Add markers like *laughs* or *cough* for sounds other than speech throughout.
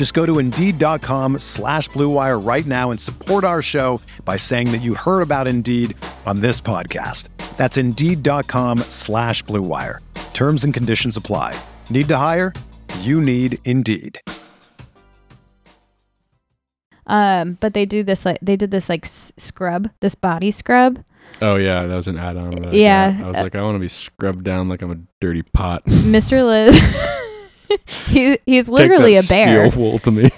Just go to Indeed.com slash BlueWire right now and support our show by saying that you heard about Indeed on this podcast. That's Indeed.com slash BlueWire. Terms and conditions apply. Need to hire? You need Indeed. Um, but they do this like they did this like s- scrub, this body scrub. Oh yeah, that was an add-on. That Yeah, got. I was uh, like, I want to be scrubbed down like I'm a dirty pot. Mr. Liz, *laughs* *laughs* he he's literally a Take that bear. Steel wool to me.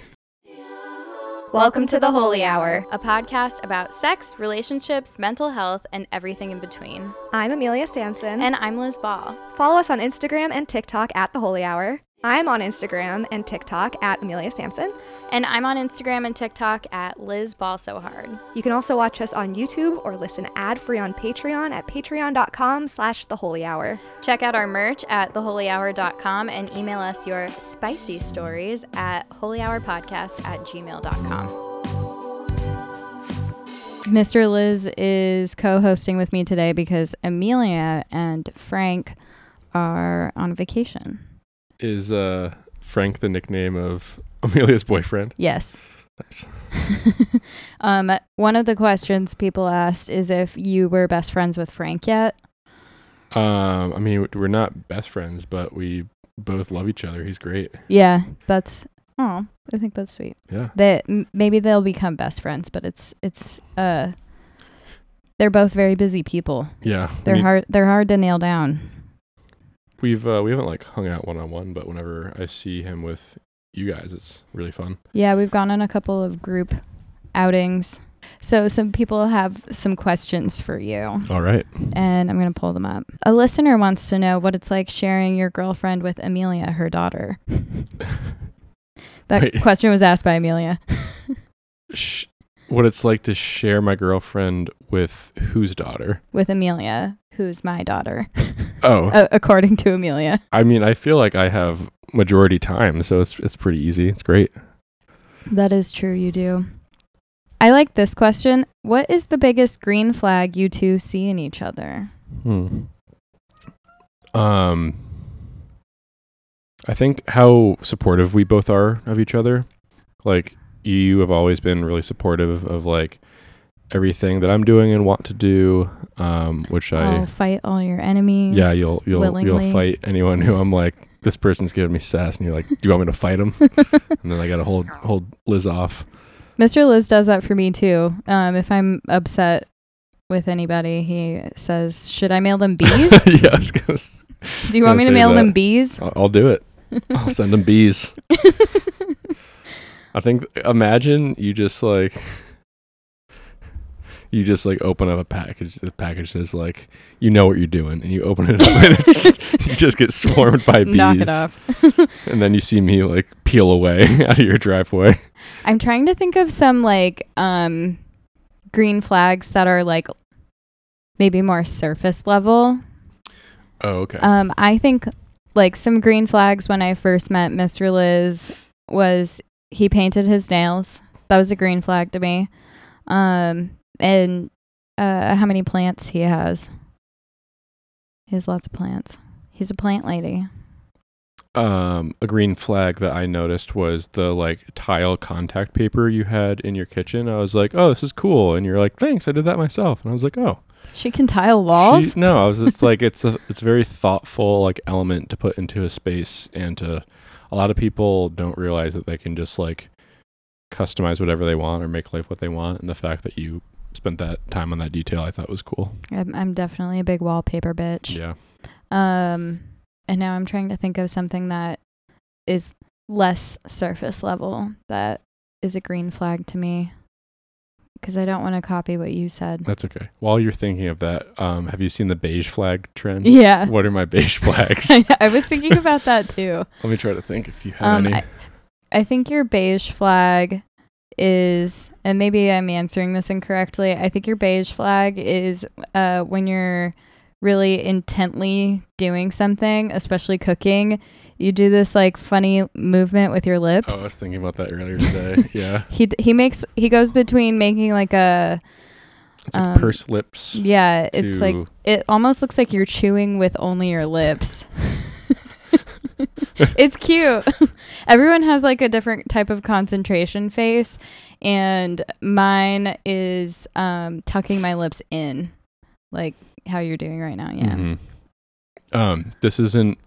Welcome to the Holy Hour, a podcast about sex, relationships, mental health, and everything in between. I'm Amelia Sampson. And I'm Liz Ball. follow us on Instagram and TikTok at The Holy Hour. I'm on Instagram and TikTok at Amelia Sampson. And I'm on Instagram and TikTok at Liz Ball So Hard. You can also watch us on YouTube or listen ad-free on Patreon at patreon.com slash The Holy Hour. Check out our merch at theholyhour.com and email us your spicy stories at holyhourpodcast at gmail.com. Mr. Liz is co hosting with me today because Amelia and Frank are on vacation. Is uh, Frank the nickname of *laughs* Amelia's boyfriend? Yes. Nice. *laughs* um, one of the questions people asked is if you were best friends with Frank yet. Um, I mean, we're not best friends, but we both love each other. He's great. Yeah, that's oh, I think that's sweet. Yeah. That m- maybe they'll become best friends, but it's it's uh, they're both very busy people. Yeah. They're mean, hard they're hard to nail down. We've uh, we haven't like hung out one on one, but whenever I see him with you guys, it's really fun. Yeah, we've gone on a couple of group outings. So some people have some questions for you, All right. and I'm going to pull them up. A listener wants to know what it's like sharing your girlfriend with Amelia, her daughter. *laughs* That Wait. question was asked by Amelia. Sh- what it's like to share my girlfriend with whose daughter? With Amelia, who's my daughter, *laughs* Oh, uh, according to Amelia. I mean, I feel like I have majority time, so it's it's pretty easy. It's great. That is true, you do. I like this question. What is the biggest green flag you two see in each other? Hmm. Um, I think how supportive we both are of each other. Like you have always been really supportive of like everything that I'm doing and want to do. Um, which I'll I fight all your enemies. yeah, you'll you'll willingly. you'll fight anyone who I'm like this person's giving me sass, and you're like, do you want me to fight him? *laughs* and then I gotta hold hold Liz off. Mr. Liz does that for me too. Um, if I'm upset with anybody, he says, "Should I mail them *laughs* bees? *laughs* yeah, I was gonna s- Do you want me to mail them bees?" I'll, I'll do it. I'll send them bees. I think imagine you just like you just like open up a package. The package says like you know what you're doing, and you open it up, and it's, *laughs* *laughs* you just get swarmed by bees. Knock it off. *laughs* And then you see me like peel away out of your driveway. I'm trying to think of some like um green flags that are like maybe more surface level. Oh, okay. Um, I think like some green flags when I first met Mr. Liz was he painted his nails. That was a green flag to me. Um, and uh, how many plants he has. He has lots of plants. He's a plant lady. um, a green flag that I noticed was the like tile contact paper you had in your kitchen. I was like, oh, this is cool, and you're like, thanks, I did that myself, and I was like, oh. She can tile walls. She- no, I was just like it's a it's a very thoughtful like element to put into a space and to a lot of people don't realize that they can just like customize whatever they want or make life what they want and the fact that you spent that time on that detail. I thought was cool. I'm, I'm definitely a big wallpaper bitch. Yeah. Um, and now I'm trying to think of something that is less surface level that is a green flag to me. Because I don't want to copy what you said. That's okay. While you're thinking of that, um, have you seen the beige flag trend? Yeah. What are my beige *laughs* flags? I was thinking about that too. Let me try to think if you have Um, any. I, I think your beige flag is, and maybe I'm answering this incorrectly. I think your beige flag is uh, when you're really intently doing something, especially cooking. You do this like funny movement with your lips. oh, I was thinking about that earlier today. *laughs* yeah. he d- he makes he goes between making like a It's like Um, purse lips. yeah. It's like it almost looks like you're chewing with only your lips. *laughs* it's cute. *laughs* Everyone has like a different type of concentration face, and mine is um, tucking my lips in, like how you're doing right now. Yeah. Mhm. Um, this isn't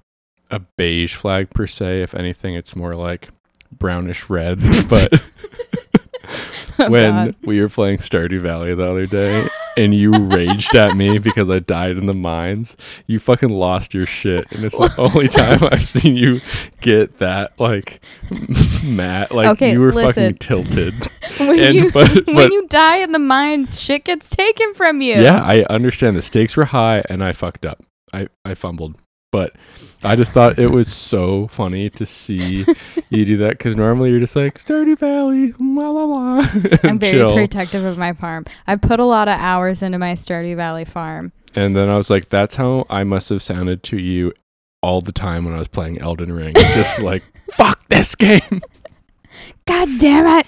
a beige flag per se. If anything, it's more like brownish red. *laughs* but *laughs* Oh, when God. we were playing Stardew Valley the other day and you raged at me because I died in the mines, you fucking lost your shit. And it's the *laughs* only time I've seen you get that like mad. Like Okay, you were listen. fucking tilted. when and- you but- when but- you die in the mines, shit gets taken from you. Yeah, I understand the stakes were high and I fucked up. I, I fumbled. But I just thought it was so funny to see you do that because normally you're just like Stardew Valley, la la la. *laughs* I'm very chill. protective of my farm. I put a lot of hours into my Stardew Valley farm. And then I was like, that's how I must have sounded to you all the time when I was playing Elden Ring. *laughs* just like, fuck this game. *laughs* God damn it!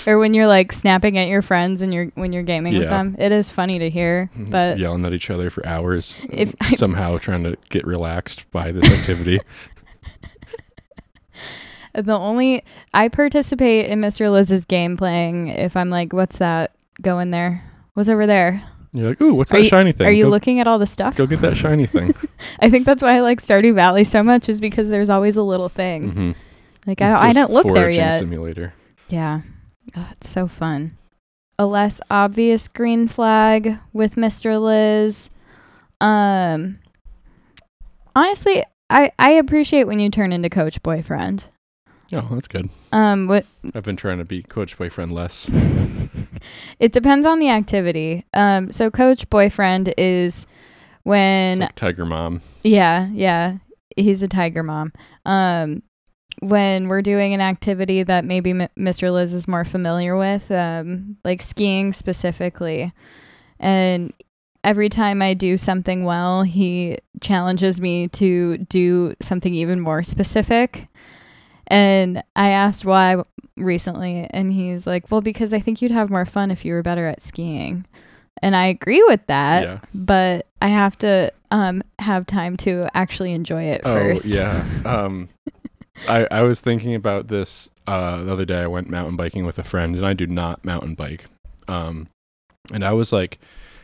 *laughs* Or when you're like snapping at your friends and you're when you're gaming with them, it is funny to hear. But yelling at each other for hours, *laughs* If uh, I- somehow trying to get relaxed by this activity. *laughs* the only I participate in Mr. Liz's game playing if I'm like, what's that? going there. What's over there? You're like, ooh, what's Are that you- shiny thing? Are you go, looking at all the stuff? go get that shiny thing. I think that's why I like Stardew Valley so much is because there's always a little thing. Mhm. Like I, It's I didn't look there yet. Simulator. Yeah. Oh, it's so fun. A less obvious green flag with Mr. Liz. Um honestly, I I appreciate when you turn into coach boyfriend. Oh, that's good. Um what I've been trying to be coach boyfriend less. *laughs* it depends on the activity. Um so coach boyfriend is when like Tiger Mom. Yeah, yeah. He's a tiger mom. Um, when we're doing an activity that maybe M- Mr. Liz is more familiar with, um, like skiing specifically, and every time I do something well, he challenges me to do something even more specific. And I asked why recently, and he's like, "Well, because I think you'd have more fun if you were better at skiing." And I agree with that yeah. but I have to um have time to actually enjoy it Oh first. yeah. Um, I I was thinking about this uh, the other day. I went mountain biking with a friend, and I do not mountain bike. Um, and I was like,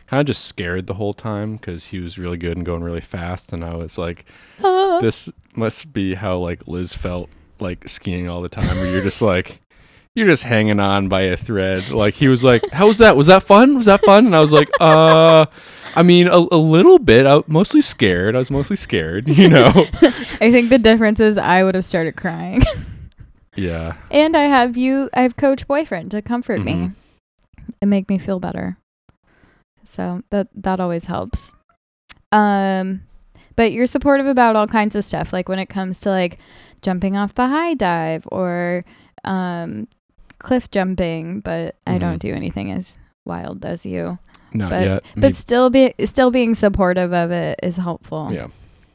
kind of just scared the whole time because he was really good and going really fast, and I was like, this must be how like Liz felt like skiing all the time, where you're just like. You're just hanging on by a thread. Like he was like, "How was that? Was that fun? Was that fun?" And I was like, *laughs* "Uh, I mean, a, a little bit. I was mostly scared. I was mostly scared, *laughs* you know." *laughs* I think the difference is I would have started crying. Yeah. and I have you I have coach boyfriend to comfort me Mhm. and make me feel better. So that that always helps. Um but you're supportive about all kinds of stuff like when it comes to like jumping off the high dive or um cliff jumping, but I don't Mhm. do anything as wild as you. Not But- yet. but still be still being supportive of it is helpful. yeah.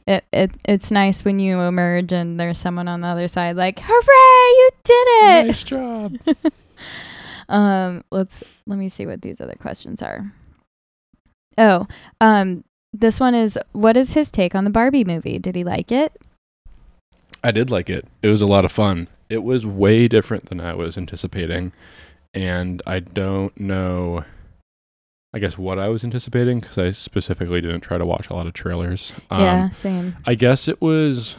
It, it it's nice when you emerge and there's someone on the other side like, "Hooray, you did it!" Nice job. *laughs* Um, let's let me see what these other questions are. Oh, um, this one is what is his take on the Barbie movie? Did he like it? I did like it. It was a lot of fun. It was way different than I was anticipating. And I don't know, I guess, what I was anticipating because I specifically didn't try to watch a lot of trailers. Um, yeah, same. I guess it was.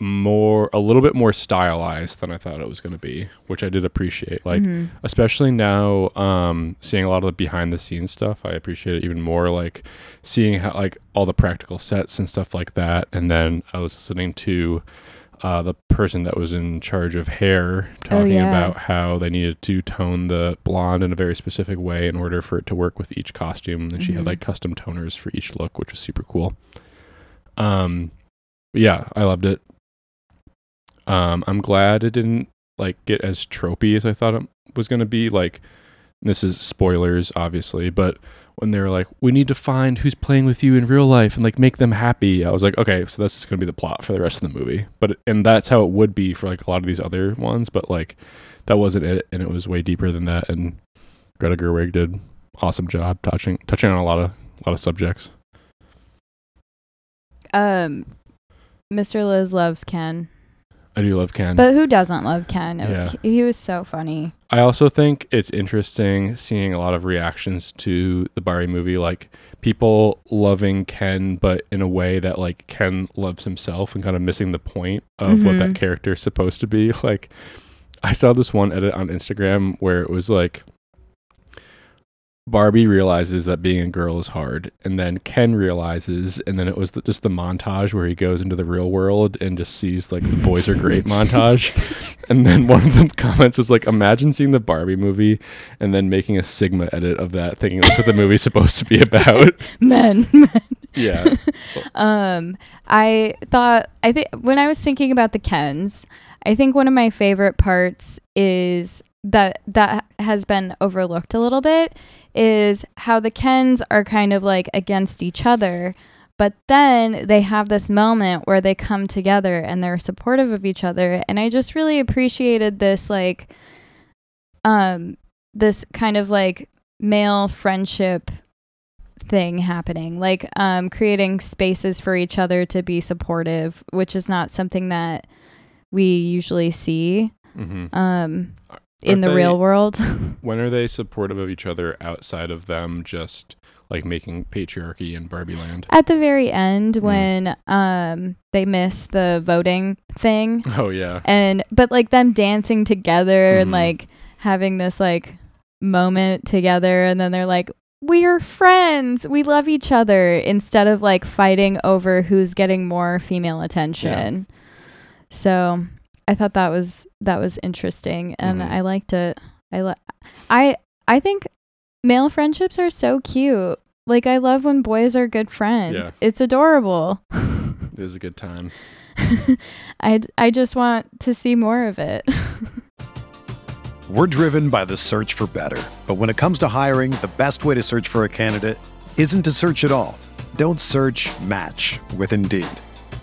more a little bit more stylized than I thought it was going to be, which I did appreciate. Like Mhm. especially now um seeing a lot of the behind the scenes stuff, I appreciate it even more like seeing how like all the practical sets and stuff like that. And then I was listening to uh, the person that was in charge of hair talking yeah. about how they needed to tone the blonde in a very specific way in order for it to work with each costume. And she had Mhm. like custom toners for each look, which was super cool. Um, yeah, I loved it. Um, I'm glad it didn't like get as tropey as I thought it was gonna be. Like, this is spoilers, obviously, but when they were like, "We need to find who's playing with you in real life and like make them happy," I was like, "Okay, so that's just gonna be the plot for the rest of the movie." But and that's how it would be for like a lot of these other ones, but like that wasn't it, and it was way deeper than that. And Greta Gerwig did awesome job touching touching on a lot of a lot of subjects. Um, Mr. Liz loves Ken, I do love Ken. but who doesn't love Ken? Yeah. He was so funny. I also think it's interesting seeing a lot of reactions to the Barbie movie, like people loving Ken, but in a way that like Ken loves himself and kind of missing the point of what that Mhm. character is supposed to be. *laughs* Like, I saw this one edit on Instagram where it was like Barbie realizes that being a girl is hard, and then Ken realizes, and then it was the, just the montage where he goes into the real world and just sees like the boys are great *laughs* montage. And then one of the *laughs* comments was like, imagine seeing the Barbie movie and then making a Sigma edit of that, thinking that's what the movie's *laughs* supposed to be about. Men, men. Yeah. um, I thought I think when I was thinking about the Kens, I think one of my favorite parts is that that has been overlooked a little bit is how the Kens are kind of like against each other, but then they have this moment where they come together and they're supportive of each other, and I just really appreciated this like um this kind of like male friendship thing happening like um creating spaces for each other to be supportive which is not something that we usually see hmm um in the they- real world *laughs* When are they supportive of each other outside of them just like making patriarchy in Barbie land? at the very end Mm. when um they miss the voting thing *laughs* Oh, yeah. and but like them dancing together and Mhm. like having this like moment together and then they're like we're friends we love each other instead of like fighting over who's getting more female attention so i thought that was that was interesting and Mhm. i liked it i li- i i think male friendships are so cute like i love when boys are good friends Yeah. it's adorable It is a good time. *laughs* I, I just want to see more of it. *laughs* We're driven by the search for better. But when it comes to hiring, the best way to search for a candidate isn't to search at all. Don't search match with Indeed.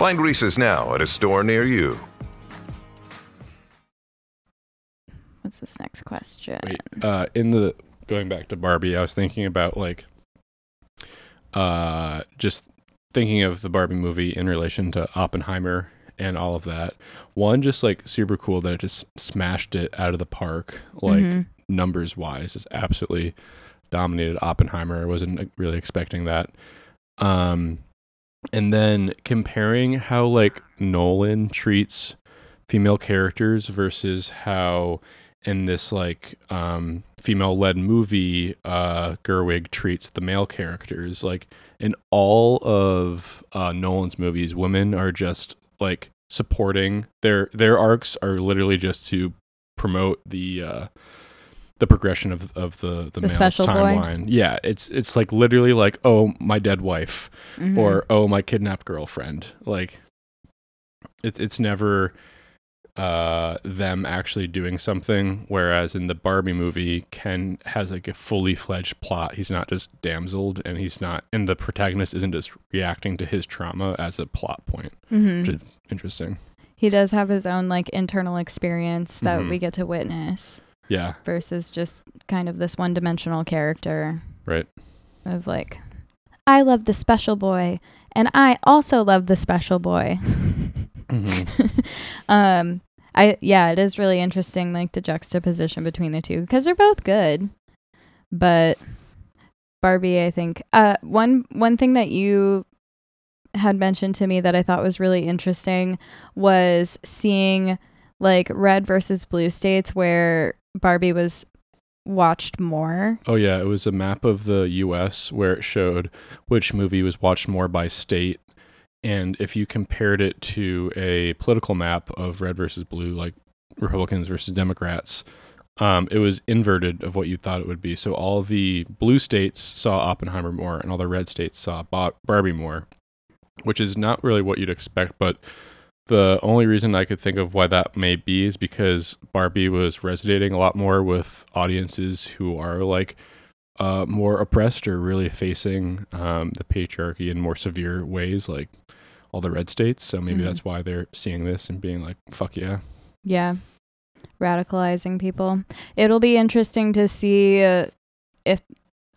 Find Reese's now at a store near you. What's this next question? Wait, uh, in the going back to Barbie, I was thinking about like, uh, just thinking of the Barbie movie in relation to Oppenheimer and all of that. One, just like super cool that it just smashed it out of the park. Like Mhm. numbers wise is absolutely dominated Oppenheimer. I wasn't really expecting that. Um, and then comparing how like Nolan treats female characters versus how in this like um female led movie uh Gerwig treats the male characters like in all of uh Nolan's movies women are just like supporting. Their their arcs are literally just to promote the uh the progression of of the the, The male's special boy? timeline. Yeah, it's it's like literally like oh my dead wife Mhm. or oh my kidnapped girlfriend. Like it's it's never uh them actually doing something whereas in the Barbie movie Ken has like a fully fledged plot. He's not just damseled and he's not and the protagonist isn't just reacting to his trauma as a plot point. Mhm. Which is interesting. he does have his own like internal experience that Mhm. we get to witness Yeah, versus just kind of this one-dimensional character right. of like I love the special boy and I also love the special boy. Mhm. *laughs* um I yeah, it is really interesting like the juxtaposition between the two because they're both good. But Barbie, I think uh one one thing that you had mentioned to me that I thought was really interesting was seeing like red versus blue states where Barbie was watched more. Oh yeah, it was a map of the U.S. where it showed which movie was watched more by state, and if you compared it to a political map of red versus blue, like Republicans versus Democrats, um, it was inverted of what you thought it would be. So all the blue states saw Oppenheimer more, and all the red states saw Bar- Barbie more, which is not really what you'd expect, but. The only reason I could think of why that may be is because Barbie was resonating a lot more with audiences who are like uh, more oppressed or really facing um, the patriarchy in more severe ways, like all the red states. So maybe Mhm. that's why they're seeing this and being like, "Fuck yeah!" Yeah. Radicalizing people. It'll be interesting to see uh, if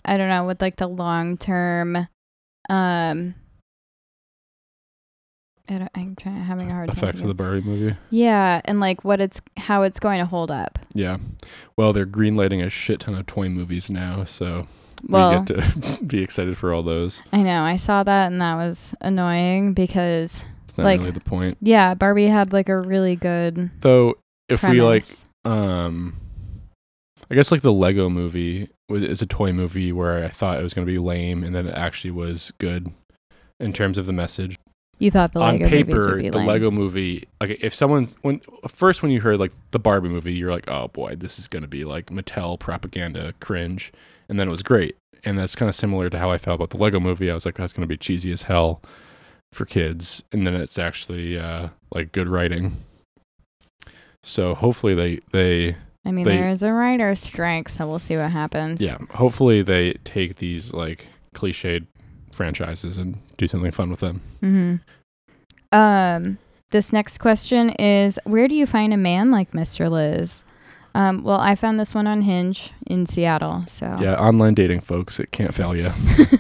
I don't know with like the long term um I'm trying having a hard time. Effects of the. Barbie movie. yeah, and like what it's how it's going to hold up. Yeah. Well, they're greenlighting a shit ton of toy movies now, so Well, we get to *laughs* be excited for all those. I know I saw that and that was annoying because It's not Like- really the point, yeah, Barbie had like a really good though. If we like um i guess like the lego movie was is a toy movie where i thought it was going to be lame and then it actually was good in terms of the message you thought the on Lego paper would be the lame. lego movie like if someone when first when you heard like the barbie movie you're like oh boy this is going to be like mattel propaganda cringe. And then it was great. And that's kind of similar to how i felt about the lego movie. I was like that's going to be cheesy as hell for kids. And then it's actually uh like good writing. So hopefully they they I mean, they- there is a writer's strike, so we'll see what happens. Yeah, hopefully they take these like cliched franchises and do something fun with them. Mm-hmm. Um, this next question is Where do you find a man like Mr. Liz? Um, well, I found this one on Hinge in Seattle. So, Yeah, online dating, folks, it can't fail you.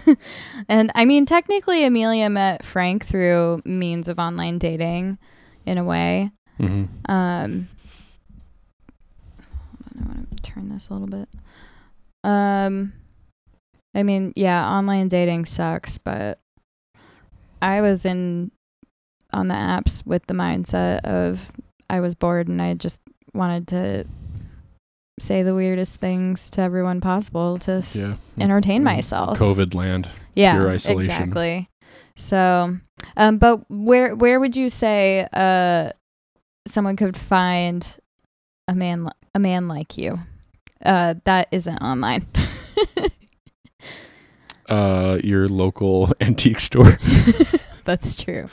*laughs* *laughs* and I mean, technically, Amelia met Frank through means of online dating in a way. hmm Um, I want to turn this a little bit. Um, I mean, yeah, online dating sucks, but I was in on the apps with the mindset of I was bored and I just wanted to say the weirdest things to everyone possible to s- Yeah, entertain myself. COVID land. yeah, pure isolation. exactly. So, um, but where where would you say uh someone could find a man li- a man like you? Uh, that isn't online. *laughs* Uh, your local *laughs* antique store *laughs* That's true.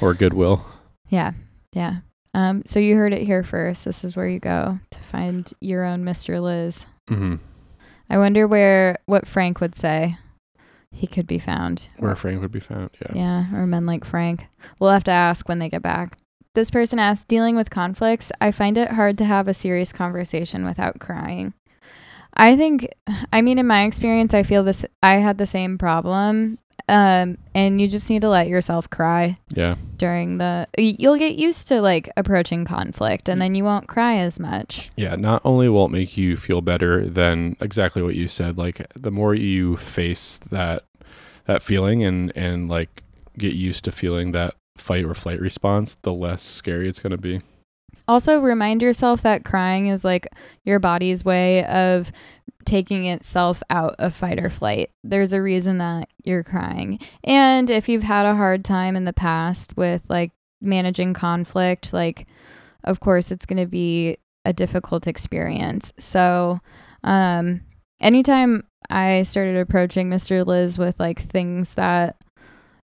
or Goodwill. Yeah, yeah. Um, so you heard it here first. This is where you go to find your own Mr. Liz. mm-hmm. I wonder where what Frank would say. He could be found. Where Frank would be found. Yeah. Yeah, or men like Frank. We'll have to ask when they get back. This person asked, dealing with conflicts, I find it hard to have a serious conversation without crying. I think, I mean, in my experience, I feel this, I had the same problem. Um, and you just need to let yourself cry Yeah. during the. You'll get used to like approaching conflict, and then you won't cry as much. Yeah, not only will it make you feel better than exactly what you said, like the more you face that that feeling and and like get used to feeling that fight or flight response, the less scary it's going to be. Also, remind yourself that crying is like your body's way of taking itself out of fight or flight. There's a reason that you're crying. And if you've had a hard time in the past with like managing conflict, like, of course, it's going to be a difficult experience. So, um, anytime I started approaching Mr. Liz with like things that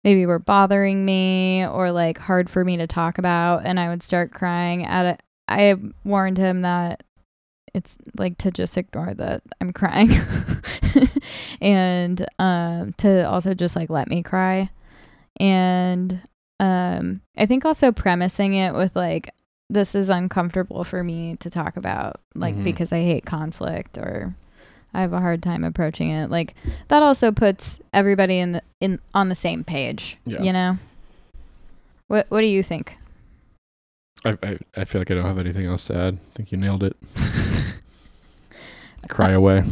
maybe were bothering me or like hard for me to talk about and I would start crying at it. I warned him that it's like to just ignore that I'm crying *laughs* and um to also just like let me cry. And um I think also premising it with like this is uncomfortable for me to talk about like Mhm. because I hate conflict or I have a hard time approaching it. Like that also puts everybody in the in on the same page. Yeah. You know. What What do you think? I, I I feel like I don't have anything else to add. I think you nailed it. *laughs* Cry away.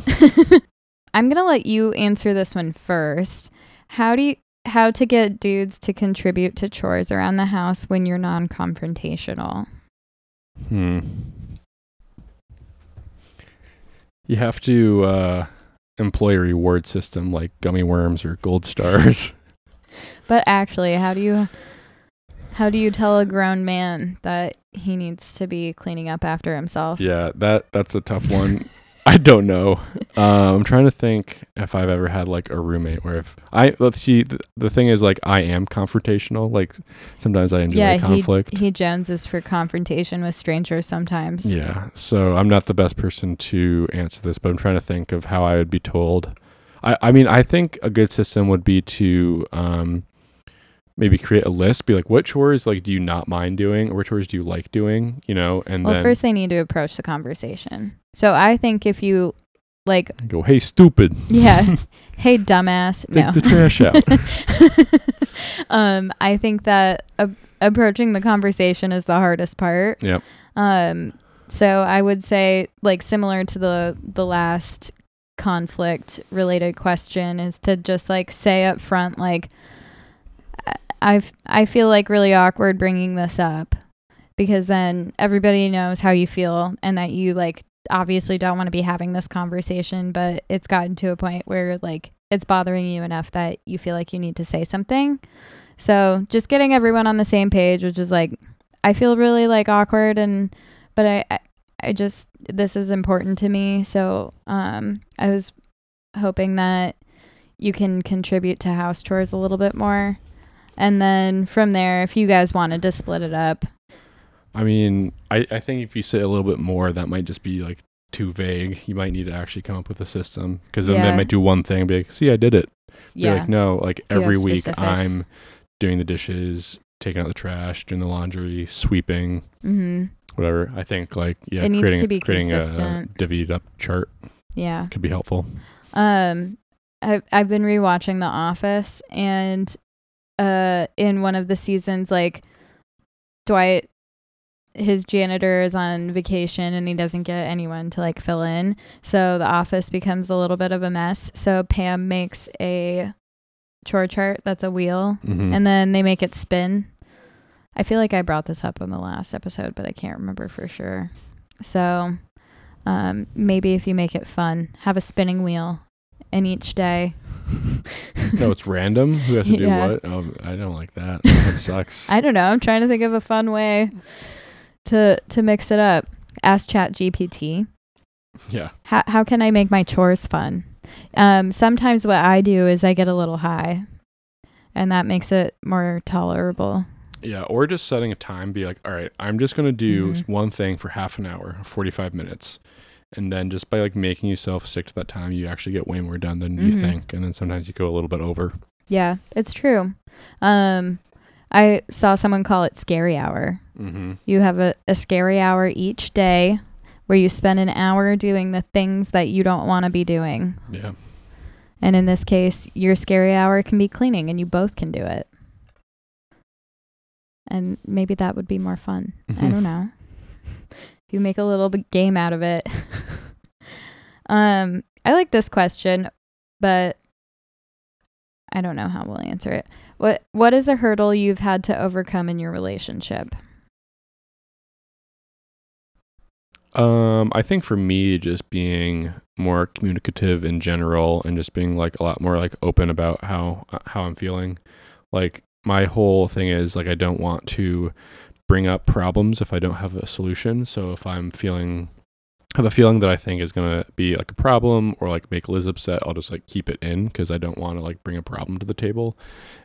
*laughs* I'm gonna let you answer this one first. How do you how to get dudes to contribute to chores around the house when you're non-confrontational? Hmm. You have to uh, employ a reward system like gummy worms or gold stars. *laughs* But actually, how do you how do you tell a grown man that he needs to be cleaning up after himself? yeah, that that's a tough one. *laughs* I don't know. Uh, I'm trying to think if I've ever had like a roommate where if I let's see the, the thing is like I am confrontational. Like sometimes I enjoy yeah, conflict. he he joneses for confrontation with strangers sometimes. Yeah. So I'm not the best person to answer this, but I'm trying to think of how I would be told. I, I mean, I think a good system would be to um, maybe create a list, be like, what chores like do you not mind doing, or what chores do you like doing, you know, and Well, then first they need to approach the conversation. So I think if you like go, hey, stupid, Yeah. *laughs* hey, dumbass. take no. the trash out. *laughs* um, I think that approaching the conversation is the hardest part. Yep. Um, so I would say, like, similar to the the last conflict related question, is to just like say up front, like, I I feel like really awkward bringing this up because then everybody knows how you feel and that you like obviously don't want to be having this conversation, but it's gotten to a point where like it's bothering you enough that you feel like you need to say something. So just getting everyone on the same page, which is like, I feel really like awkward and, but I, I, just, this is important to me. So, um, I was hoping that you can contribute to house chores a little bit more. And then from there, if you guys wanted to split it up, I mean, I, I think if you say a little bit more, that might just be like too vague. You might need to actually come up with a system because then Yeah. they might do one thing, and be like, see, I did it. Be yeah. like, no, like every week specifics. I'm doing the dishes, taking out the trash, doing the laundry, sweeping, mm-hmm. whatever. I think like yeah, It needs creating to be creating a, a consistent. divvied up chart Yeah. could be helpful. Um, I've I've been rewatching The Office, and uh, in one of the seasons, like Dwight, his janitor is on vacation, and he doesn't get anyone to like fill in, so the office becomes a little bit of a mess. So Pam makes a chore chart that's a wheel, Mhm. and then they make it spin. I feel like I brought this up on the last episode, but I can't remember for sure. So, um, maybe if you make it fun, have a spinning wheel, and each day. no, it's *laughs* random. Who has to do Yeah. what? Oh, I don't like that. *laughs* That sucks. I don't know. I'm trying to think of a fun way to to mix it up. Ask Chat GPT. yeah. How how can I make my chores fun? Um, sometimes what I do is I get a little high, and that makes it more tolerable. Yeah, or just setting a time, be like, all right, I'm just gonna do Mhm. one thing for half an hour, 45 minutes, and then just by like making yourself stick to that time, you actually get way more done than you Mhm. think, and then sometimes you go a little bit over. Yeah, it's true. Um, I saw someone call it scary hour. Mm-hmm. You have a, a scary hour each day where you spend an hour doing the things that you don't want to be doing. Yeah, And in this case, your scary hour can be cleaning and you both can do it. And maybe that would be more fun. I don't *laughs* know. If you make a little game out of it. *laughs* um, I like this question, but I don't know how we'll answer it. What what is a hurdle you've had to overcome in your relationship? Um, I think for me, just being more communicative in general, and just being like a lot more like open about how uh, how I'm feeling. Like my whole thing is like I don't want to bring up problems if I don't have a solution. So if I'm feeling have a feeling that I think is gonna be like a problem or like make Liz upset, I'll just like keep it in because I don't want to like bring a problem to the table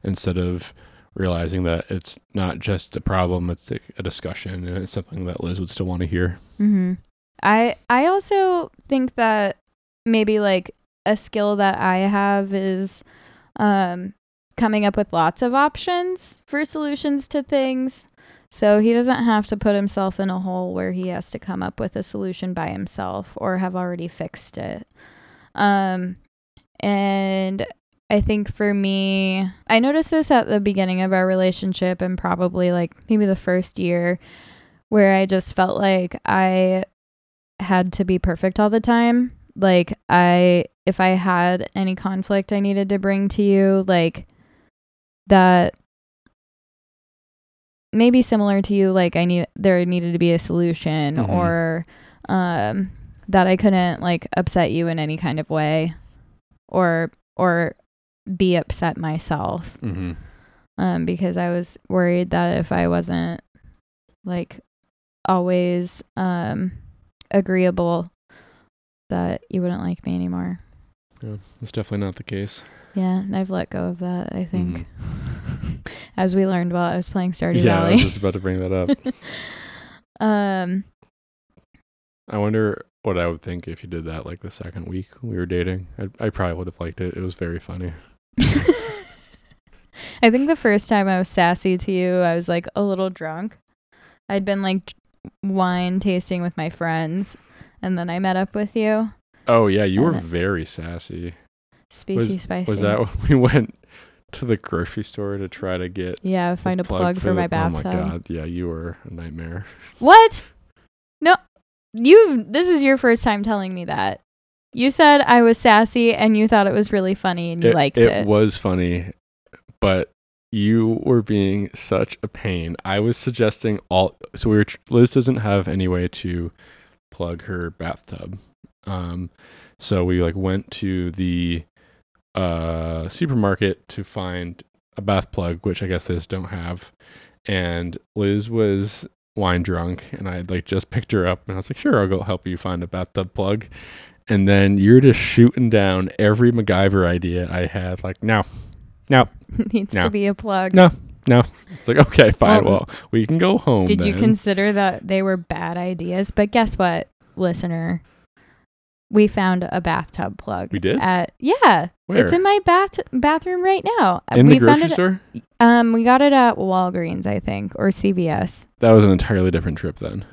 instead of realizing that it's not just a problem; it's like a discussion and it's something that Liz would still want to hear. Mm-hmm. I I also think that maybe like a skill that I have is um coming up with lots of options for solutions to things. So he doesn't have to put himself in a hole where he has to come up with a solution by himself or have already fixed it. Um and I think for me, I noticed this at the beginning of our relationship and probably like maybe the first year where I just felt like I had to be perfect all the time. Like I if I had any conflict I needed to bring to you, like that maybe similar to you like I need there needed to be a solution Mhm. or um that I couldn't like upset you in any kind of way or or be upset myself Mm-hmm. um, because I was worried that if I wasn't like always um, agreeable, that you wouldn't like me anymore. Yeah, that's definitely not the case. Yeah, and I've let go of that. I think, as we learned while I was playing Stardew yeah, I was just about to bring that up. *laughs* um, I wonder what I would think if you did that like the second week we were dating. I, I probably would have liked it. It was very funny. *laughs* I think the first time I was sassy to you, I was like a little drunk. I'd been like wine tasting with my friends, and then I met up with you. Oh yeah, you were it- very sassy. Spicy spicy. Was that *laughs* when we went to the grocery store to try to get Yeah, find a plug, for, the- my bathtub. Oh my god, yeah, you were a nightmare. *laughs* What? No, you. This is your first time telling me that. You said I was sassy and you thought it was really funny and you it, liked it it. was funny, but you were being such a pain. I was suggesting all. So we were. Liz doesn't have any way to plug her bathtub. Um, so we like went to the uh supermarket to find a bath plug, which I guess they just don't have. And Liz was wine drunk, and I like just picked her up, and I was like, "Sure, I'll go help you find a bathtub plug." And then you're just shooting down every MacGyver idea I had. Like, no, no, *laughs* Needs No. to be a plug. No. No. It's like okay, fine. Well, Well, we can go home. Did you consider that they were bad ideas? But guess what, listener? We found a bathtub plug. We did? At yeah, Where? it's in my bath bathroom right now. in we the found grocery it. store? Um, we got it at Walgreens, I think, or CVS. That was an entirely different trip then.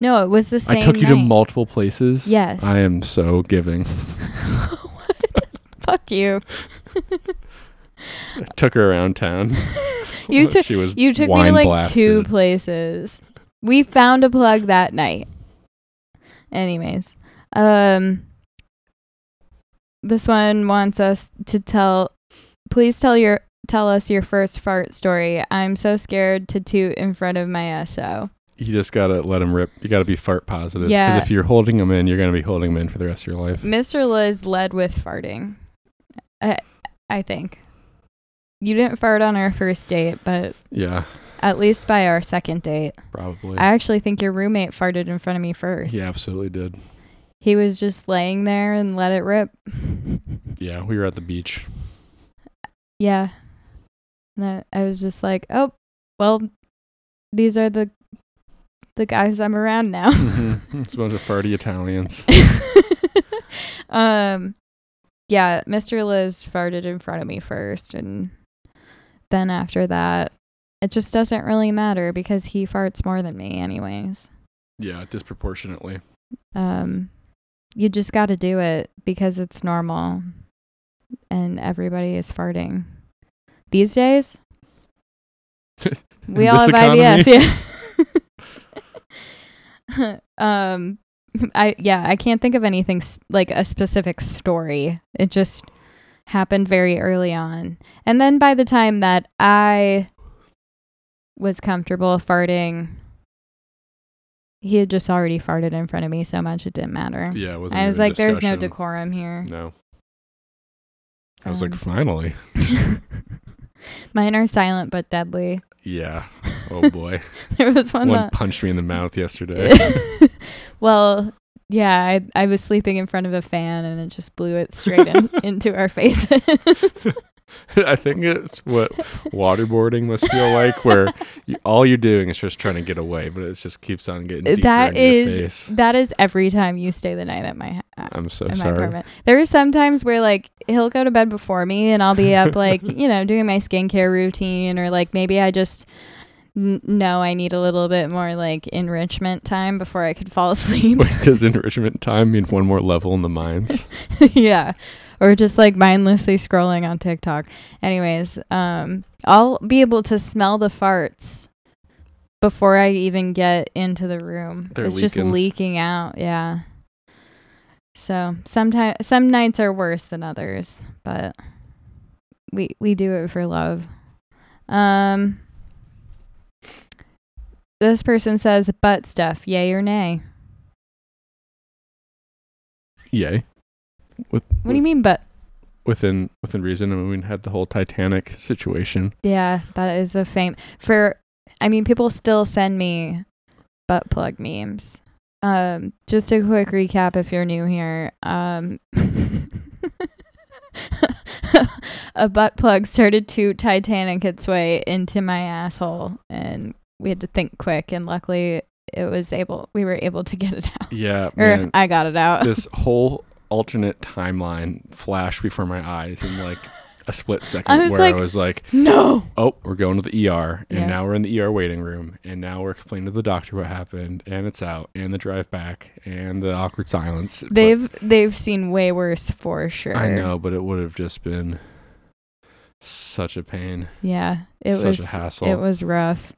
No, it was the same. I took you to multiple places. Yes. I am so giving. what? *laughs* *laughs* Fuck you. I *laughs* took her around town. You took she was You took me to like two places. We found a plug that night. Anyways, um this one wants us to tell please tell your tell us your first fart story. I'm so scared to toot in front of my SO. You just gotta let him rip. You gotta be fart positive. Yeah. Because if you're holding them in, you're gonna be holding them in for the rest of your life. Mr. Liz led with farting. I I think. You didn't fart on our first date, but Yeah, at least by our second date. probably. I actually think your roommate farted in front of me first. He absolutely did. He was just laying there and let it rip. Yeah, we were at the beach. yeah. And I, I was just like, oh, well, these are the the guys I'm around now. *laughs* *laughs* it's a bunch of farty Italians. *laughs* um, yeah, Mr. Liz farted in front of me first, and then after that, it just doesn't really matter because he farts more than me, anyways. Yeah, disproportionately. Um, you just got to do it because it's normal. and everybody is farting. These days, *laughs* we all have economy? IBS. Yeah. *laughs* *laughs* um, I yeah, I can't think of anything s- like a specific story. It just happened very early on, and then by the time that I was comfortable farting, he had just already farted in front of me so much it didn't matter. Yeah, it wasn't. I was like, "There's no discussion. decorum here." No. I was like, Um, finally. *laughs* Mine are silent but deadly. Yeah. *laughs* Oh boy. There was one. One that- punched me in the mouth yesterday. *laughs* well, yeah, I I was sleeping in front of a fan and it just blew it straight in, into our faces. *laughs* I think it's what waterboarding must feel like, where you, all you're doing is just trying to get away, but it just keeps on getting deeper that is that is every time you stay the night at my ha- uh, I'm so my sorry. apartment. There are some times where like he'll go to bed before me and I'll be up *laughs* like you know doing my skincare routine or like maybe I just n- know I need a little bit more like enrichment time before I could fall *laughs* asleep. Does enrichment time mean one more level in the mines? *laughs* yeah. Or just like mindlessly scrolling on TikTok. Anyways, um I'll be able to smell the farts before I even get into the room. They're it's just leaking. leaking out, yeah. So sometimes some nights are worse than others, but we we do it for love. Um this person says butt stuff, yay or nay? Yay. With, What do you mean butt Within within reason. I mean, we had the whole Titanic situation. Yeah, that is a fame for. I mean, people still send me butt plug memes. Um, just a quick recap if you're new here. Um, *laughs* a butt plug started to Titanic its way into my asshole, and we had to think quick. And luckily, it was able. We were able to get it out, Yeah, *laughs* or man. I got it out. this whole alternate timeline flashed before my eyes in like a split *laughs* second I where like- I was like, no. oh, we're going to the ER, and Yeah. now we're in the ER waiting room, and now we're explaining to the doctor what happened, and it's out, and the drive back, and the awkward silence. They've they've seen way worse for sure. I know, but it would have just been such a pain, Yeah, it such was a hassle. It was rough.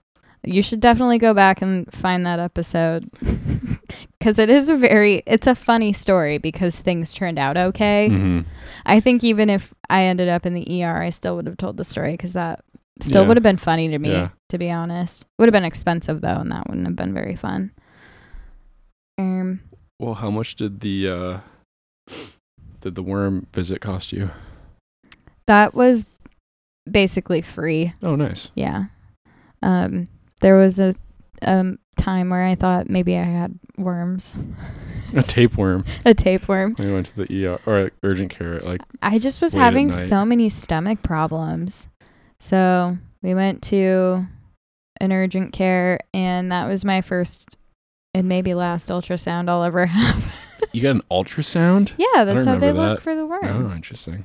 You should definitely go back and find that episode *laughs* because it is a very it's a funny story because things turned out okay. Mhm. I think even if I ended up in the ER, I still would have told the story because that still Yeah. would have been funny to me. Yeah. To be honest, would have been expensive though, and that wouldn't have been very fun. Um, Well, how much did the uh, did the worm visit cost you? that was basically free. Oh, nice. Yeah. Um, there was a um time where I thought maybe I had worms, A tapeworm. *laughs* a tapeworm. We went to the ER or like, urgent care like I just was having so many stomach problems. So we went to an urgent care, and that was my first and maybe last ultrasound I'll ever *laughs* have. you got an ultrasound. yeah, that's how they remember look for the worms. Oh, interesting.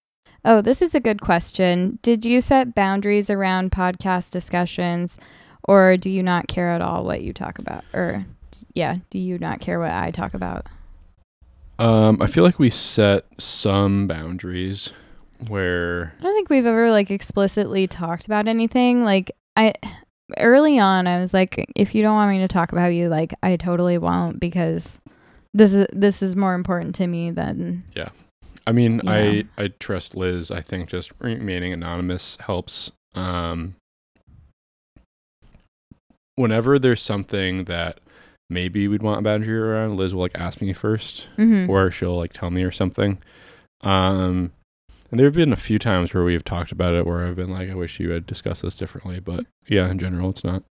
Oh, this is a good question. Did you set boundaries around podcast discussions or do you not care at all what you talk about? Or yeah, do you not care what I talk about? Um, I feel like we set some boundaries where I don't think we've ever like explicitly talked about anything. Like I early on I was like if you don't want me to talk about you like I totally won't because this is this is more important to me than I mean, I. I trust Liz. I think just remaining anonymous helps. Um, whenever there's something that maybe we'd want a boundary around, Liz will like ask me 1st Mhm. or she'll like tell me or something. Um, and there have been a few times where we've talked about it where I've been like, I wish you had discussed this differently, but yeah, in general, it's not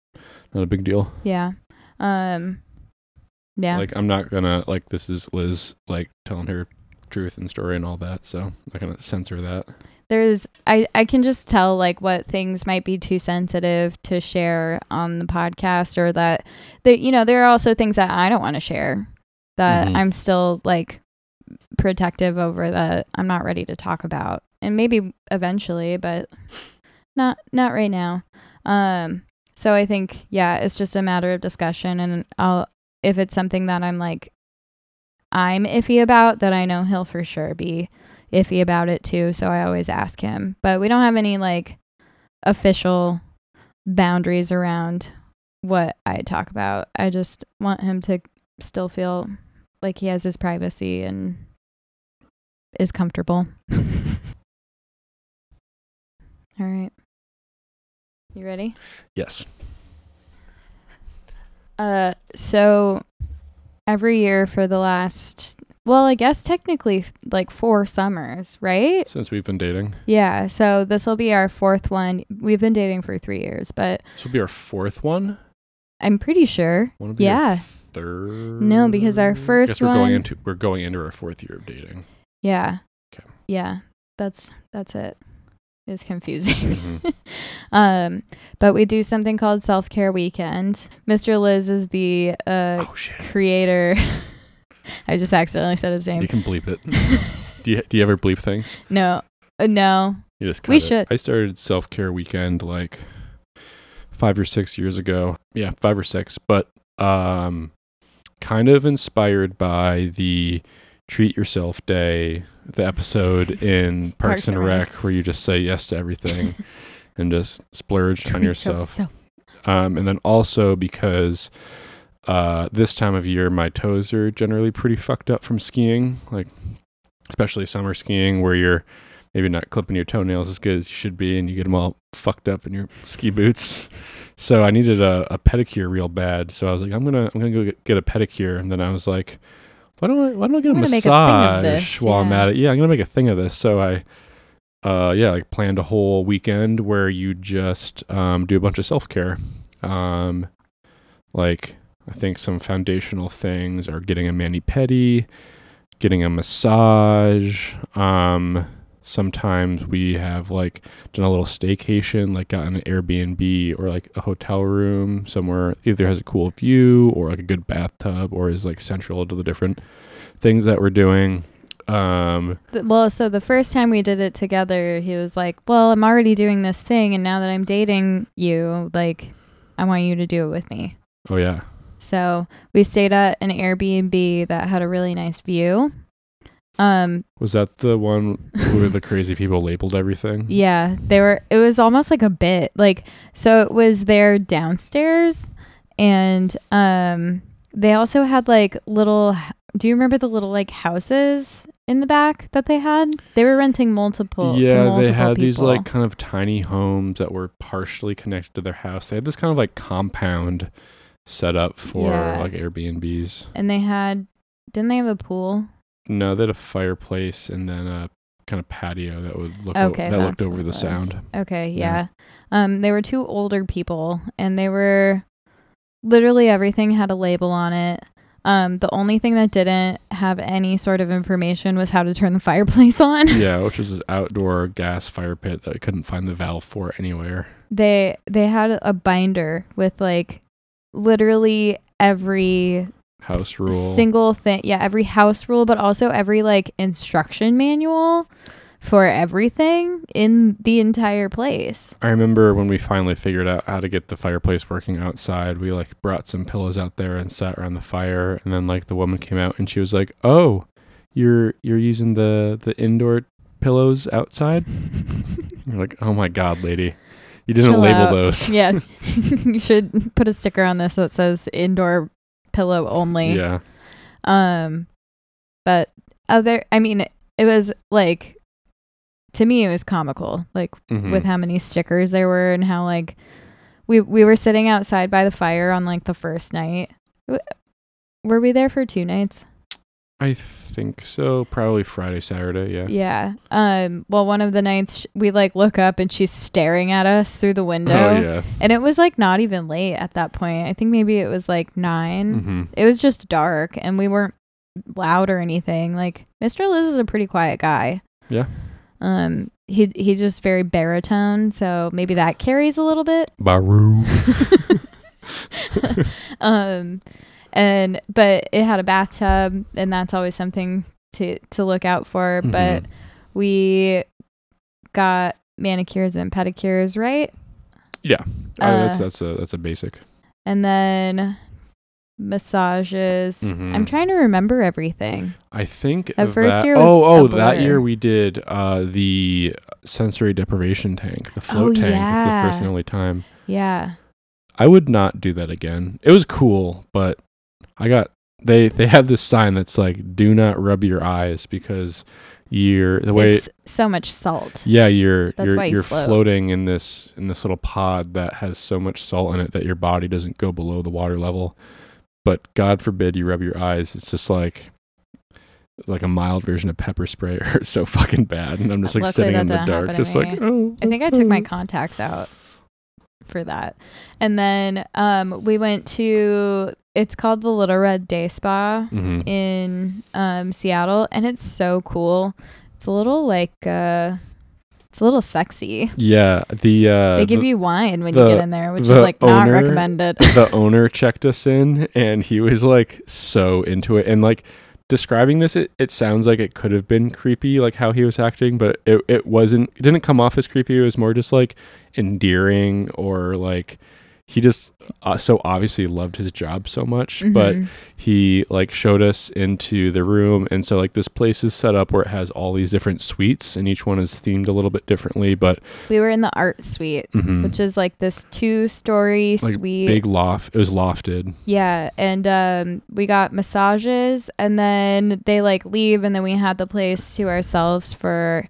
not a big deal. Yeah. Um. Yeah. Like I'm not gonna like this is Liz like telling her truth and story and all that, so I'm not gonna censor that. there's I I can just tell like what things might be too sensitive to share on the podcast or that that you know there are also things that I don't want to share that Mhm. I'm still like protective over that I'm not ready to talk about and maybe eventually but not not right now. Um so I think yeah, it's just a matter of discussion and I'll if it's something that I'm like I'm iffy about that I know he'll for sure be iffy about it too, so I always ask him. But we don't have any like official boundaries around what I talk about. I just want him to still feel like he has his privacy and is comfortable. *laughs* All right. You ready? Yes. Uh so every year for the last well, I guess technically like four summers, right? Since we've been dating. Yeah, so this will be our fourth one. We've been dating for 3 years, but This will be our fourth one. I'm pretty sure. Yeah. third. No, because our first we're going into we're going into our fourth year of dating. Yeah. Okay. Yeah. That's that's it. It's confusing. Mhm. *laughs* um, but we do something called self care weekend. Mr. Liz is the uh oh creator. *laughs* I just accidentally said his name. You can bleep it. *laughs* do you do you ever bleep things? no, uh, no. You just We it. should. I started self care weekend like five or six years ago. Yeah, five or six. But um, kind of inspired by the treat yourself day, the episode in *laughs* Parks, and Rec, where you just say yes to everything *laughs* and just splurge on yourself. Um, and then also because uh, this time of year, my toes are generally pretty fucked up from skiing, like especially summer skiing, where you're maybe not clipping your toenails as good as you should be, and you get them all fucked up in your ski boots. So I needed a, a pedicure real bad. So I was like, I'm gonna I'm gonna go get, get a pedicure, and then I was like, why don't I why don't I get a I'm a thing of massage this, while I'm at it? Yeah, I'm gonna make a thing of this. So I uh yeah like planned a whole weekend where you just um do a bunch of self-care um like i think some foundational things are getting a mani pedi getting a massage um sometimes we have like done a little staycation like got an airbnb or like a hotel room somewhere either has a cool view or like a good bathtub or is like central to the different things that we're doing um well, so the first time we did it together, he was like, "Well, I'm already doing this thing, and now that I'm dating you, like, I want you to do it with me." oh yeah So we stayed at an Airbnb that had a really nice view. Um, Was that the one where the crazy people labeled everything? *laughs* yeah, they were. It was almost like a bit like so. It was there downstairs, and um, they also had like little. Do you remember the little like houses in the back that they had? They were renting multiple. yeah, multiple they had these like kind of tiny homes that were partially connected to their house. They had this kind of like compound set up for Yeah. like Airbnbs. and they had. Didn't they have a pool? No, they had a fireplace and then a kind of patio that would look o- that looked over the sound. Okay, Yeah. yeah. Um, they were two older people, and they were literally everything had a label on it. Um, the only thing that didn't have any sort of information was how to turn the *laughs* fireplace on. yeah, which was an outdoor gas fire pit that I couldn't find the valve for anywhere. they they had a binder with like literally every House rule. single thing. Yeah, every house rule, but also every like instruction manual for everything in the entire place. I remember when we finally figured out how to get the fireplace working outside, we like brought some pillows out there and sat around the fire and then like the woman came out and she was like, "Oh, you're you're using the the indoor pillows outside?" *laughs* You're like, "Oh my god, lady. You didn't Chill label out. those." yeah, *laughs* you should put a sticker on this that says indoor pillow only. Yeah. Um, but other, I mean, it was like to me it was comical like Mhm. with how many stickers there were and how like we we were sitting outside by the fire on like the first night were we there for two nights I think so. Probably Friday, Saturday. Yeah. yeah um well one of the nights sh- we like look up and she's staring at us through the window Oh yeah. and it was like not even late at that point i think maybe it was like 9 hmm it was just dark and we weren't loud or anything like mr liz is a pretty quiet guy Yeah. um he he's just very baritone so maybe that carries a little bit Baru. *laughs* *laughs* um and but it had a bathtub and that's always something to to look out for but Mhm. we got manicures and pedicures right Yeah. Oh, that's Uh, that's a that's a basic. and then massages Mhm. i'm trying to remember everything I think That of first that- year oh oh that year we did uh the sensory deprivation tank, the float Oh, tank. It's the first and only time. yeah I would not do that again. It was cool, but I got they they have this sign that's like do not rub your eyes because you're the way it's so much salt yeah you're That's you're why you you're float. floating in this in this little pod that has so much salt in it that your body doesn't go below the water level. But God forbid you rub your eyes. It's just like like a mild version of pepper spray. *laughs* Hurts so fucking bad, and I'm just like Luckily sitting in the dark, just like oh. I think I took my oh. contacts out for that. And then um we went to it's called the Little Red Day Spa Mhm. in um Seattle and it's so cool. It's a little like uh it's a little sexy. Yeah, the uh, they give the- you wine when the- you get in there, which is the like not recommended. *laughs* the owner checked us in and he was like so into it and like describing this it, it sounds like it could have been creepy like how he was acting but it, it wasn't it didn't come off as creepy it was more just like endearing or like he just uh, so obviously loved his job so much but Mhm. he like showed us into the room and so like this place is set up where it has all these different suites and each one is themed a little bit differently but we were in the art suite, mhm, which is like this two-story like suite. big loft it was lofted Yeah, and um, we got massages, and then they like leave, and then we had the place to ourselves for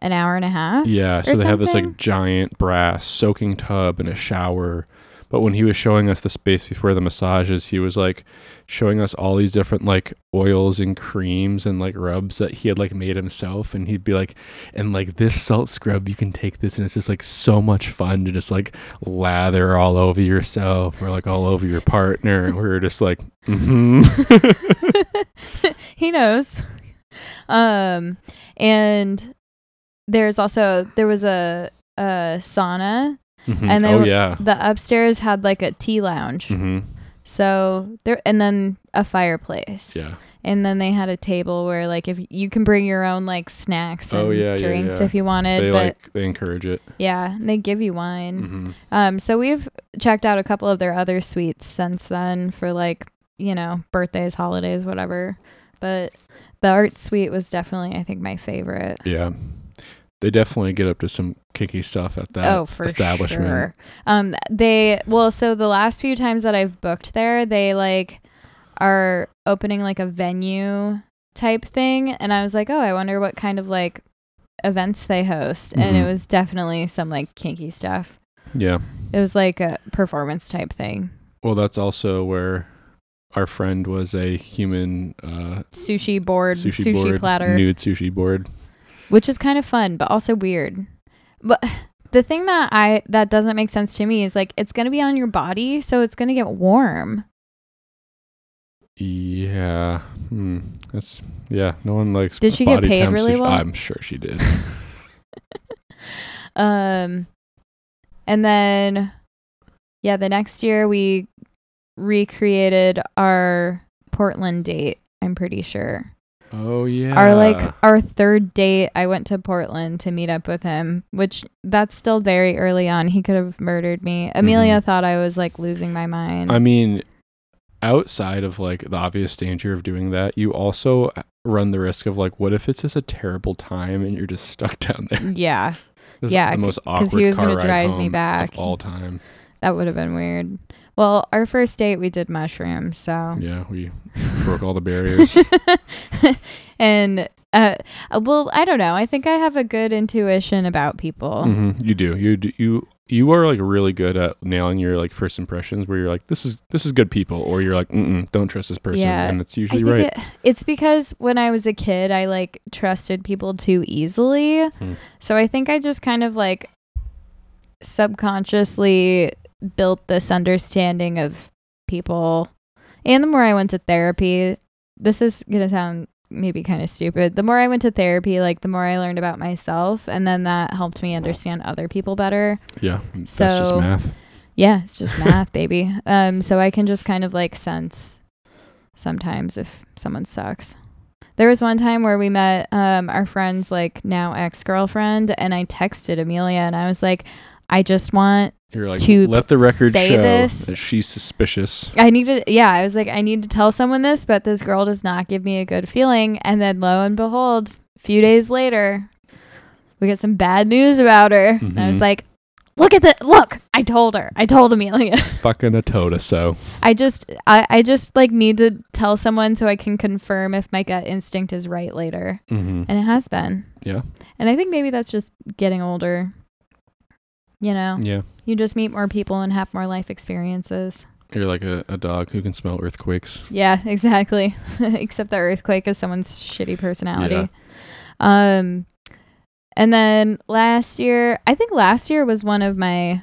an hour and a half. Yeah, so they have this like giant brass soaking tub and a shower. But when he was showing us the space before the massages, he was like showing us all these different like oils and creams and like rubs that he had like made himself. And he'd be like, and like this salt scrub, you can take this and it's just like so much fun to just like lather all over yourself or like all over your partner. And we were just like, mm-hmm. *laughs* he knows. Um, and there's also there was a a sauna. And they oh were- yeah. The upstairs had like a tea lounge. hmm So there, and then a fireplace. Yeah. And then they had a table where like if you can bring your own like snacks and Oh, yeah, yeah, drinks yeah. if you wanted, They but like, they encourage it. yeah, they give you wine. hmm Um, so we've checked out a couple of their other suites since then for like, you know, birthdays, holidays, whatever. But the art suite was definitely, I think, my favorite. Yeah. They definitely get up to some kinky stuff at that oh, for establishment. sure. Um, they well, so the last few times that I've booked there, they like are opening like a venue type thing, and I was like, oh, I wonder what kind of like events they host, and it Mhm. was definitely some like kinky stuff. Yeah. It was like a performance type thing. Well, that's also where our friend was a human uh, sushi board, sushi, sushi, board, platter, nude sushi board. Which is kind of fun, but also weird. But *sighs* the thing that I that doesn't make sense to me is like it's gonna be on your body, so it's gonna get warm. Yeah. Hmm. That's yeah. No one likes. Did she get paid really well? I'm sure she did. *laughs* Um, and then yeah, the next year we recreated our Portland date. I'm pretty sure. Oh yeah. Our like our third date, I went to Portland to meet up with him, which that's still very early on. He could have murdered me. Amelia thought I was like losing my mind. Mm-hmm. I mean, outside of like the obvious danger of doing that, you also run the risk of like, what if it's just a terrible time and you're just stuck *laughs* down there? yeah, Yeah, the most awkward he was gonna ride drive me back. of all time. that would have been weird. Well, our first date we did mushrooms, so Yeah, we *laughs* broke all the barriers. *laughs* and Uh, uh, well, I don't know. I think I have a good intuition about people. hmm You do. You do. You you are like really good at nailing your like first impressions, where you're like, this is this is good people, or you're like, Mm-mm, don't trust this person, Yeah. and it's I usually think right. it- it's because when I was a kid, I like trusted people too easily. Hmm. So I think I just kind of like subconsciously built this understanding of people. And the more I went to therapy, this is going to sound maybe kind of stupid. The more I went to therapy, like the more I learned about myself. And then that helped me understand other people better. yeah, so, that's just math. Yeah, it's just *laughs* math, baby. Um, so I can just kind of like sense sometimes if someone sucks. There was one time where we met um our friend's like now ex girlfriend, and I texted Amelia and I was like, I just want You're like, to let the record say show this- that she's suspicious. I need to yeah, I was like, I need to tell someone this, but this girl does not give me a good feeling. And then lo and behold, a few days later, we get some bad news about her. And I was Mhm. like, Look at the look, I told her. I told Amelia. *laughs* Fucking a toda so. I just I, I just like need to tell someone so I can confirm if my gut instinct is right later. Mm-hmm. And it has been. Yeah. And I think maybe that's just getting older. You know, Yeah. you just meet more people and have more life experiences. You're like a, a dog who can smell earthquakes. Yeah, *laughs* exactly. *laughs* Except the earthquake is someone's shitty personality. Yeah. Um and then last year, I think last year was one of my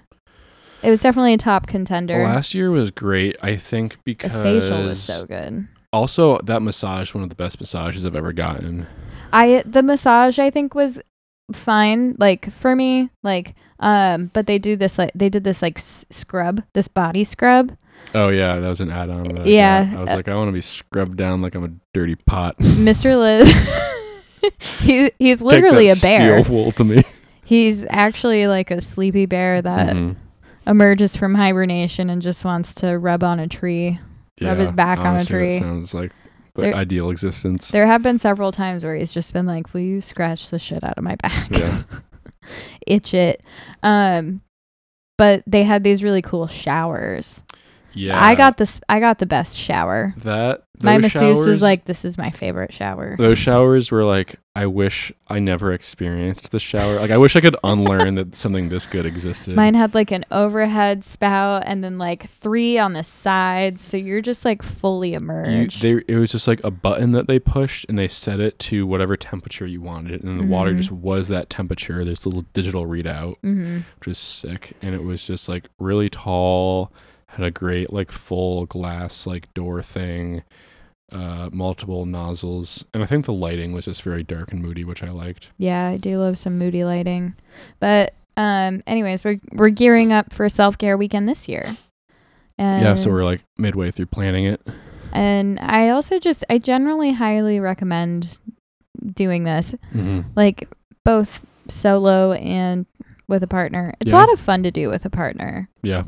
it was definitely a top contender. Last year was great, I think, the because facial was so good. also that massage one of the best massages I've ever gotten. I the massage I think was fine like for me like um but they do this like they did this like s- scrub this body scrub Oh yeah, that was an add-on. I Yeah, got. I was uh, like, I want to be scrubbed down like I'm a dirty pot. Mr. Liz *laughs* he he's literally a Take that bear Steel wool to me. he's actually like a sleepy bear that Mhm. emerges from hibernation and just wants to rub on a tree rub his back on a honestly, that tree. sounds like the There- ideal existence. there have been several times where he's just been like will you scratch the shit out of my back Yeah. *laughs* itch it. Um but they had these really cool showers Yeah, I got this. I got the best shower. that. My masseuse was like, "This is my favorite shower." Those showers were like, I wish I never experienced the shower. Like, I wish I could unlearn that something this good existed. Mine had like an overhead spout and then like three on the sides, so you're just like fully you, immersed. they, it was just like a button that they pushed and they set it to whatever temperature you wanted, and the water Mhm. just was that temperature. There's a little digital readout, mm-hmm. which was sick, and it was just like really tall, had a great like full glass like door thing, uh, multiple nozzles, and I think the lighting was just very dark and moody, which I liked. Yeah, I do love some moody lighting. But um, anyways, we're we're gearing up for self care weekend this year. And, yeah, so we're like midway through planning it. and I also just I generally highly recommend doing this. Mm-hmm. like both solo and with a partner. It's Yeah. a lot of fun to do with a partner. Yeah.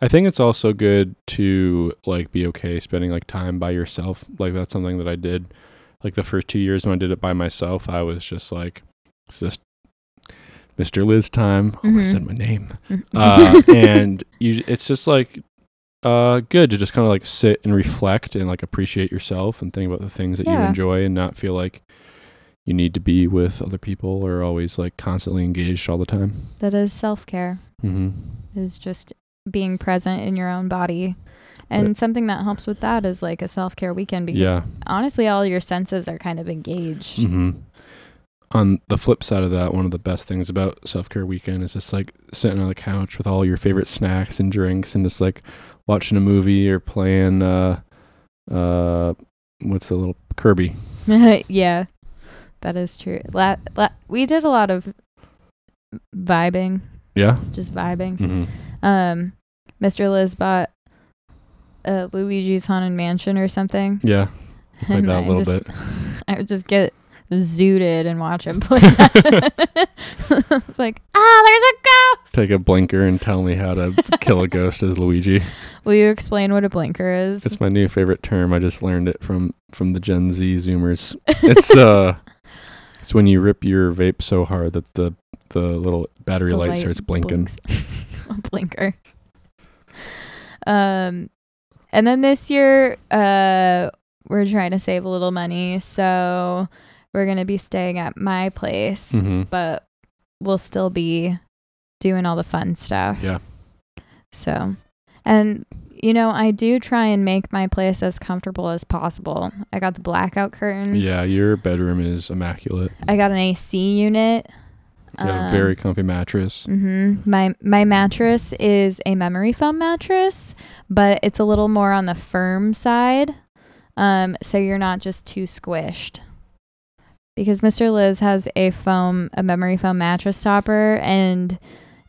I think it's also good to like be okay spending like time by yourself. Like that's something that I did like the first 2 years when I did it by myself. I was just like it's just Mr. Liz time. I almost Mhm. said my name. Uh *laughs* and you it's just like uh good to just kind of like sit and reflect and like appreciate yourself and think about the things that you enjoy and not feel like you need to be with other people or always like constantly engaged all the time. that is self care. Mhm. Is just being present in your own body. And something that helps with that is like a self care weekend because Yeah. honestly all your senses are kind of engaged. hmm On the flip side of that, one of the best things about self care weekend is just like sitting on the couch with all your favorite snacks and drinks and just like watching a movie or playing uh uh what's the little Kirby. *laughs* yeah. That is true. La- la- we did a lot of vibing, Yeah. just vibing. hmm Um Mr. Liz bought uh, Luigi's Haunted Mansion or something. Yeah. *laughs* Like that a I little just- bit. *laughs* I would just get zooted and watch him play. *laughs* it's like, ah, there's a ghost. Take a blinker and tell me how to kill a ghost as Luigi. Will you explain what a blinker is? It's my new favorite term. I just learned it from from the Gen Z Zoomers. It's uh it's when you rip your vape so hard that the the little battery The light, light starts blinking. *laughs* a blinker. Um, and then this year, uh, we're trying to save a little money, so we're gonna be staying at my place, hmm but we'll still be doing all the fun stuff. Yeah. So, and you know, I do try and make my place as comfortable as possible. I got the blackout curtains. Yeah, your bedroom is immaculate. I got an AC unit. You have a very comfy mattress. Mm-hmm. My my mattress is a memory foam mattress, but it's a little more on the firm side. Um, so you're not just too squished. Because Mr. Liz has a foam, a memory foam mattress topper, and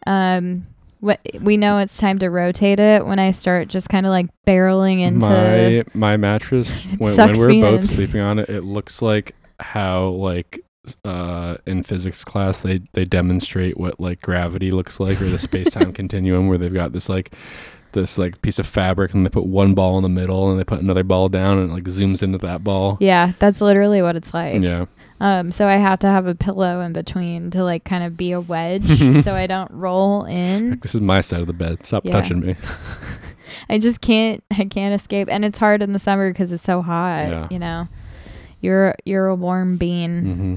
um, what we know it's time to rotate it when I start just kind of like barreling into. my my mattress *laughs* when, when we're both in. sleeping on it, it looks like how like uh in physics class they they demonstrate what like gravity looks like or the space-time *laughs* continuum where they've got this like this like piece of fabric and they put one ball in the middle and they put another ball down and it like zooms into that ball. yeah, that's literally what it's like. Yeah. Um, so I have to have a pillow in between to like kind of be a wedge *laughs* so I don't roll in. Like, this is my side of the bed. Stop Yeah. touching me. *laughs* I just can't I can't escape and it's hard in the summer because it's so hot, Yeah. you know. You're you're a warm bean. hmm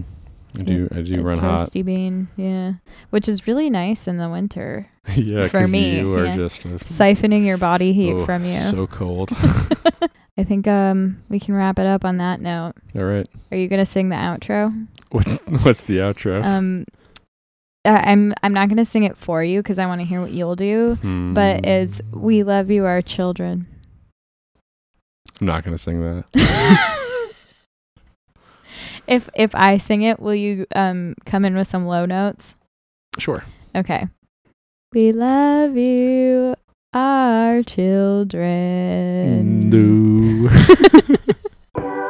I do I do a run hot. toasty bean, yeah. Which is really nice in the winter. *laughs* yeah, for me, you are yeah. just Siphoning your body heat oh, from you. So cold. *laughs* *laughs* I think um we can wrap it up on that note. All right. Are you gonna sing the outro? What's what's the outro? Um I- I'm I'm not gonna sing it for you because I want to hear what you'll do. But it's Hmm. "We love you, our children." I'm not gonna sing that. If if I sing it, will you um come in with some low notes? Sure. Okay. We love you, our children. No. *laughs*